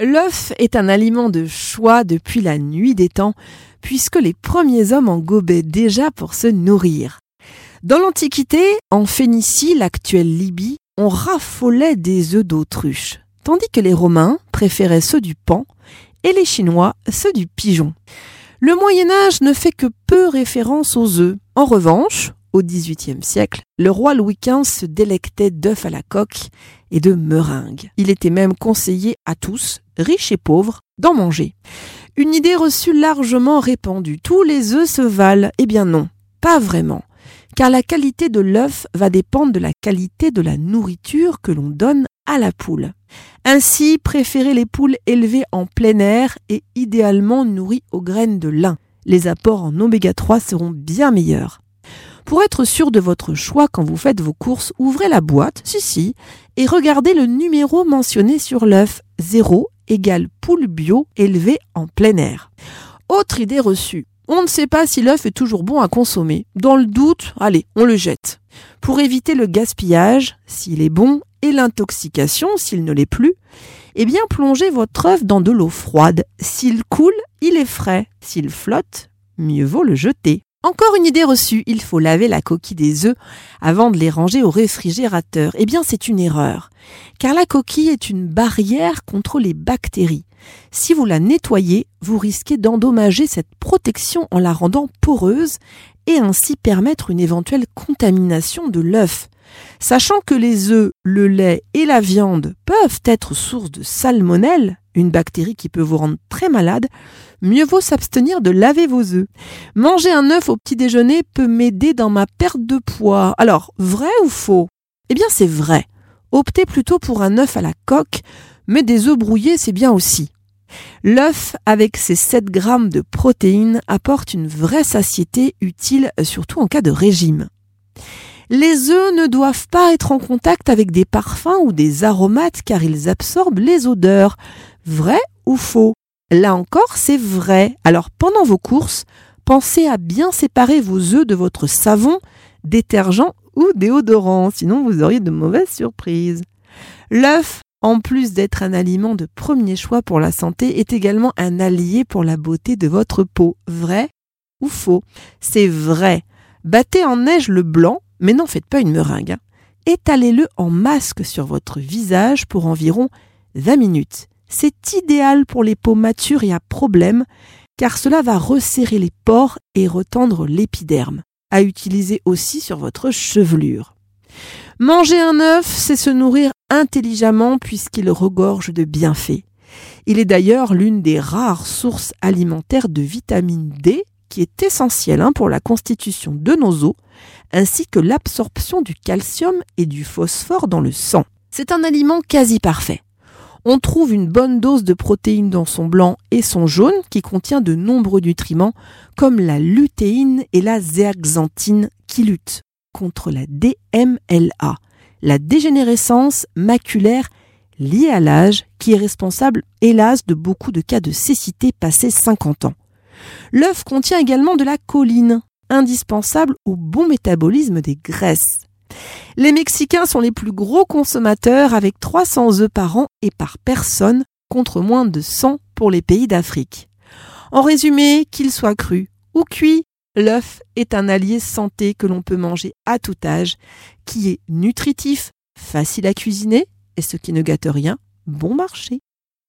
L'œuf est un aliment de choix depuis la nuit des temps, puisque les premiers hommes en gobaient déjà pour se nourrir. Dans l'Antiquité, en Phénicie, l'actuelle Libye, on raffolait des œufs d'autruche, tandis que les Romains préféraient ceux du pan et les Chinois ceux du pigeon. Le Moyen Âge ne fait que peu référence aux œufs. En revanche, au XVIIIe siècle, le roi Louis XV se délectait d'œufs à la coque et de meringues. Il était même conseillé à tous, riches et pauvres, d'en manger. Une idée reçue largement répandue. Tous les œufs se valent. Eh bien non, pas vraiment. Car la qualité de l'œuf va dépendre de la qualité de la nourriture que l'on donne à la poule. Ainsi, préférez les poules élevées en plein air et idéalement nourries aux graines de lin. Les apports en oméga 3 seront bien meilleurs. Pour être sûr de votre choix quand vous faites vos courses, ouvrez la boîte, si si, et regardez le numéro mentionné sur l'œuf 0 égale poule bio élevée en plein air. Autre idée reçue. On ne sait pas si l'œuf est toujours bon à consommer. Dans le doute, allez, on le jette. Pour éviter le gaspillage, s'il est bon, et l'intoxication, s'il ne l'est plus, eh bien plongez votre œuf dans de l'eau froide. S'il coule, il est frais. S'il flotte, mieux vaut le jeter. Encore une idée reçue, il faut laver la coquille des œufs avant de les ranger au réfrigérateur. Eh bien, c'est une erreur, car la coquille est une barrière contre les bactéries. Si vous la nettoyez, vous risquez d'endommager cette protection en la rendant poreuse et ainsi permettre une éventuelle contamination de l'œuf. Sachant que les œufs, le lait et la viande peuvent être source de salmonelle, une bactérie qui peut vous rendre très malade, mieux vaut s'abstenir de laver vos œufs. Manger un œuf au petit déjeuner peut m'aider dans ma perte de poids. Alors, vrai ou faux? Eh bien, c'est vrai. Optez plutôt pour un œuf à la coque, mais des œufs brouillés, c'est bien aussi. L'œuf, avec ses 7 grammes de protéines, apporte une vraie satiété utile, surtout en cas de régime. Les œufs ne doivent pas être en contact avec des parfums ou des aromates car ils absorbent les odeurs. Vrai ou faux? Là encore, c'est vrai. Alors pendant vos courses, pensez à bien séparer vos œufs de votre savon, détergent ou déodorant, sinon vous auriez de mauvaises surprises. L'œuf, en plus d'être un aliment de premier choix pour la santé, est également un allié pour la beauté de votre peau. Vrai ou faux? C'est vrai. Battez en neige le blanc, mais n'en faites pas une meringue. Hein. Étalez-le en masque sur votre visage pour environ 20 minutes. C'est idéal pour les peaux matures et à problème, car cela va resserrer les pores et retendre l'épiderme, à utiliser aussi sur votre chevelure. Manger un œuf, c'est se nourrir intelligemment puisqu'il regorge de bienfaits. Il est d'ailleurs l'une des rares sources alimentaires de vitamine D qui est essentielle hein, pour la constitution de nos os, ainsi que l'absorption du calcium et du phosphore dans le sang. C'est un aliment quasi parfait. On trouve une bonne dose de protéines dans son blanc et son jaune qui contient de nombreux nutriments comme la lutéine et la zéaxanthine qui luttent contre la DMLA, la dégénérescence maculaire liée à l'âge qui est responsable hélas de beaucoup de cas de cécité passés 50 ans. L'œuf contient également de la choline, indispensable au bon métabolisme des graisses. Les Mexicains sont les plus gros consommateurs avec 300 œufs par an et par personne contre moins de 100 pour les pays d'Afrique. En résumé, qu'il soit cru ou cuit, l'œuf est un allié santé que l'on peut manger à tout âge, qui est nutritif, facile à cuisiner et ce qui ne gâte rien, bon marché.